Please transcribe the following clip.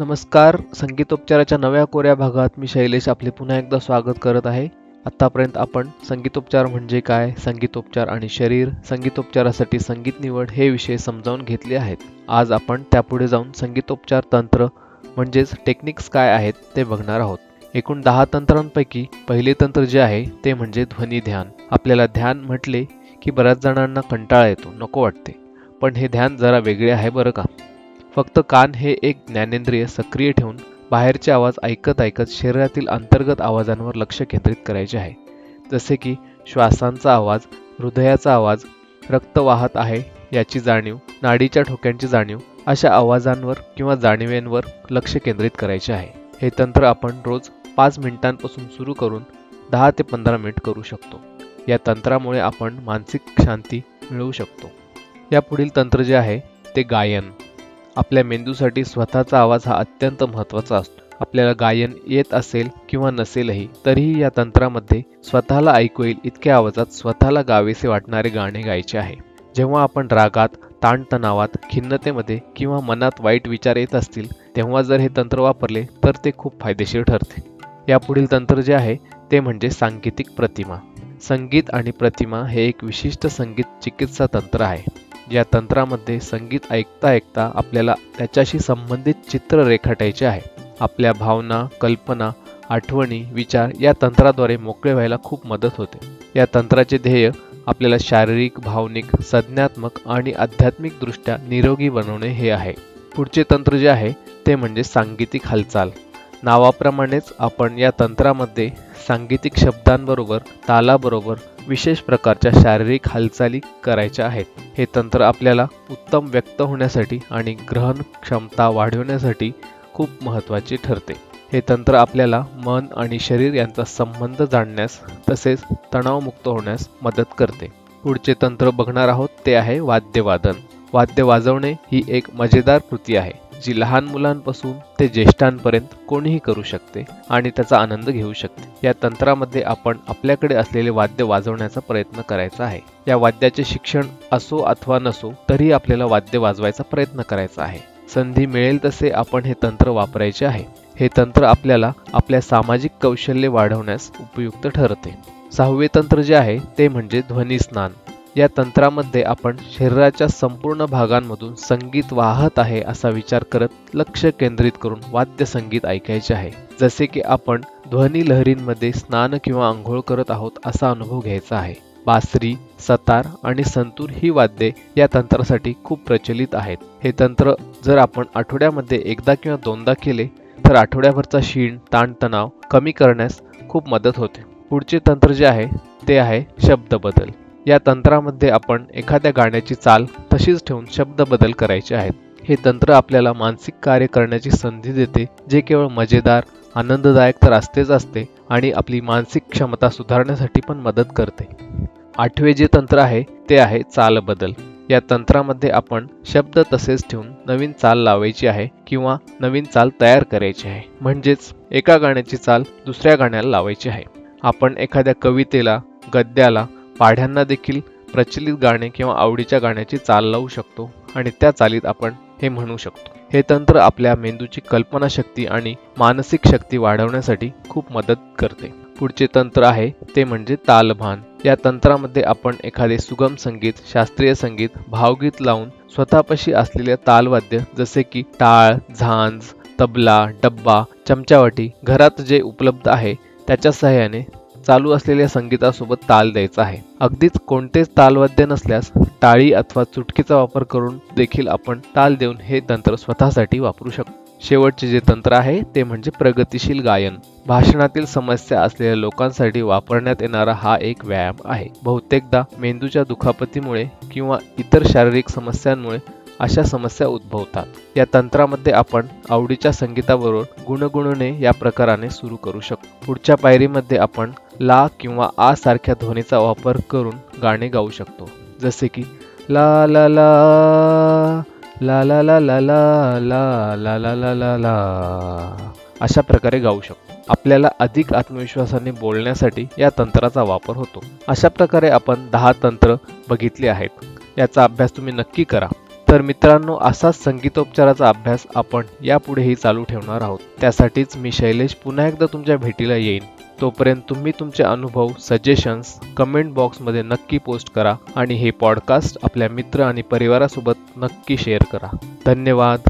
नमस्कार संगीतोपचाराच्या नव्या कोऱ्या भागात मी शैलेश आपले पुन्हा एकदा स्वागत करत आहे. आत्तापर्यंत आपण संगीतोपचार म्हणजे काय संगीतोपचार आणि शरीर संगीतोपचारासाठी संगीत निवड हे विषय समजावून घेतले आहेत. आज आपण त्यापुढे जाऊन संगीतोपचार तंत्र म्हणजेच टेक्निक्स काय आहेत ते बघणार आहोत. एकूण दहा तंत्रांपैकी पहिले तंत्र जे आहे ते म्हणजे ध्वनी ध्यान. आपल्याला ध्यान म्हटले की बऱ्याच जणांना कंटाळा येतो नको वाटते. पण हे ध्यान जरा वेगळे आहे बरं का? फक्त कान हे एक ज्ञानेंद्रिय सक्रिय ठेवून बाहेरचे आवाज ऐकत ऐकत शरीरातील अंतर्गत आवाजांवर लक्ष केंद्रित करायचे आहे. जसे की श्वासांचा आवाज हृदयाचा आवाज रक्त वाहत आहे याची जाणीव नाडीच्या ठोक्यांची जाणीव अशा आवाजांवर किंवा जाणीवेंवर लक्ष केंद्रित करायचे आहे. हे तंत्र आपण रोज पाच मिनिटांपासून सुरू करून दहा ते पंधरा मिनिट करू शकतो. या तंत्रामुळे आपण मानसिक शांती मिळवू शकतो. या पुढील तंत्र जे आहे ते गायन. आपल्या मेंदूसाठी स्वतःचा आवाज हा अत्यंत महत्त्वाचा असतो. आपल्याला गायन येत असेल किंवा नसेलही तरीही या तंत्रामध्ये स्वतःला ऐकू येईल इतक्या आवाजात स्वतःला गावेसे वाटणारे गाणे गायचे आहे. जेव्हा आपण रागात ताणतणावात खिन्नतेमध्ये किंवा मनात वाईट विचार येत असतील तेव्हा जर हे तंत्र वापरले तर ते खूप फायदेशीर ठरते. यापुढील तंत्र जे आहे ते म्हणजे सांकेतिक प्रतिमा. संगीत आणि प्रतिमा हे एक विशिष्ट संगीत चिकित्सा तंत्र आहे. या तंत्रामध्ये संगीत ऐकता ऐकता आपल्याला त्याच्याशी संबंधित चित्र रेखाटायचे आहे. आपल्या भावना कल्पना आठवणी विचार या तंत्राद्वारे मोकळे व्हायला खूप मदत होते. या तंत्राचे ध्येय आपल्याला शारीरिक भावनिक संज्ञात्मक आणि आध्यात्मिकदृष्ट्या निरोगी बनवणे हे आहे. पुढचे तंत्र जे आहे ते म्हणजे सांगीतिक हालचाल. नावाप्रमाणेच आपण या तंत्रामध्ये सांगीतिक शब्दांबरोबर तालाबरोबर विशेष प्रकारच्या शारीरिक हालचाली करायच्या आहेत. हे तंत्र आपल्याला उत्तम व्यक्त होण्यासाठी आणि ग्रहण क्षमता वाढवण्यासाठी खूप महत्त्वाचे ठरते. हे तंत्र आपल्याला मन आणि शरीर यांचा संबंध जाणण्यास तसेच तणावमुक्त होण्यास मदत करते. पुढचे तंत्र बघणार आहोत ते आहे वाद्यवादन. वाद्य वाजवणे ही एक मजेदार कृती आहे. जी लहान मुलांपासून ते ज्येष्ठांपर्यंत कोणीही करू शकते आणि त्याचा आनंद घेऊ शकते. या तंत्रामध्ये आपण आपल्याकडे असलेले वाद्य वाजवण्याचा प्रयत्न करायचा आहे. या वाद्याचे शिक्षण असो अथवा नसो तरी आपल्याला वाद्य वाजवायचा प्रयत्न करायचा आहे. संधी मिळेल तसे आपण हे तंत्र वापरायचे आहे. हे तंत्र आपल्याला आपल्या सामाजिक कौशल्य वाढवण्यास उपयुक्त ठरते. सहावे तंत्र जे आहे ते म्हणजे ध्वनी स्नान. या तंत्रामध्ये आपण शरीराच्या संपूर्ण भागांमधून संगीत वाहत आहे असा विचार करत लक्ष केंद्रित करून वाद्य संगीत ऐकायचे आहे. जसे की आपण ध्वनी लहरींमध्ये स्नान किंवा आंघोळ करत आहोत असा अनुभव घ्यायचा आहे. बासरी सतार आणि संतूर ही वाद्ये या तंत्रासाठी खूप प्रचलित आहेत. हे तंत्र जर आपण आठवड्यामध्ये एकदा किंवा दोनदा केले तर आठवड्याभरचा शीण ताणतणाव कमी करण्यास खूप मदत होते. पुढचे तंत्र जे आहे ते आहे शब्द बदल या तंत्रामध्ये आपण एखाद्या गाण्याची चाल तशीच ठेवून शब्द बदल करायचे आहेत. हे तंत्र आपल्याला मानसिक कार्य करण्याची संधी देते जे केवळ मजेदार आनंददायक तर असतेच असते आणि आपली मानसिक क्षमता सुधारण्यासाठी पण मदत करते. आठवे जे तंत्र आहे ते आहे चाल बदल. या तंत्रामध्ये आपण शब्द तसेच ठेवून नवीन चाल लावायची आहे किंवा नवीन चाल तयार करायची आहे. म्हणजेच एका गाण्याची चाल दुसऱ्या गाण्याला लावायची आहे. आपण एखाद्या कवितेला गद्याला पाढ्यांना देखील प्रचलित गाणे किंवा आवडीच्या गाण्याची चाल लावू शकतो आणि त्या चालीत आपण हे म्हणू शकतो. हे तंत्र आपल्या मेंदूची कल्पनाशक्ती आणि मानसिक शक्ती वाढवण्यासाठी खूप मदत करते. पुढचे तंत्र आहे ते म्हणजे तालभान. या तंत्रामध्ये आपण एखादे सुगम संगीत शास्त्रीय संगीत भावगीत लावून स्वतःपाशी असलेले तालवाद्य जसे की टाळ झांज तबला डब्बा चमचावाटी घरात जे उपलब्ध आहे त्याच्या सहाय्याने चालू असलेल्या संगीतासोबत ताल द्यायचा आहे. अगदीच कोणतेच तालवाद्य नसल्यास टाळी अथवा चुटकीचा वापर करून देखील आपण ताल देऊन हे तंत्र स्वतःसाठी वापरू शकतो. शेवटचे जे तंत्र आहे ते म्हणजे प्रगतिशील गायन. भाषणातील समस्या असलेल्या लोकांसाठी वापरण्यात येणारा हा एक व्यायाम आहे. बहुतेकदा मेंदूच्या दुखापतीमुळे किंवा इतर शारीरिक समस्यांमुळे अशा समस्या उद्भवतात. या तंत्रामध्ये आपण आवडीच्या संगीताबरोबर गुणगुणणे या प्रकाराने सुरू करू शकतो. पुढच्या पायरीमध्ये आपण ला किंवा आ सारख्या ध्वनीचा वापर करून गाणे गाऊ शकतो जसे की ला ला ला ला ला ला ला ला ला ला ला ला ला ला अशा प्रकारे गाऊ शकतो आपल्याला अधिक आत्मविश्वासाने बोलण्यासाठी या तंत्राचा वापर होतो अशा प्रकारे आपण दहा तंत्र बघितले आहेत याचा अभ्यास तुम्ही नक्की करा तर मित्रांनो असाच संगीतोपचाराचा अभ्यास आपण यापुढेही चालू ठेवणार आहोत. त्यासाठीच मी शैलेश पुन्हा एकदा तुमच्या भेटीला येईन. तोपर्यंत तुम्ही तुमचे अनुभव सजेशन्स कमेंट बॉक्समध्ये नक्की पोस्ट करा आणि हे पॉडकास्ट आपल्या मित्र आणि परिवारासोबत नक्की शेअर करा. धन्यवाद.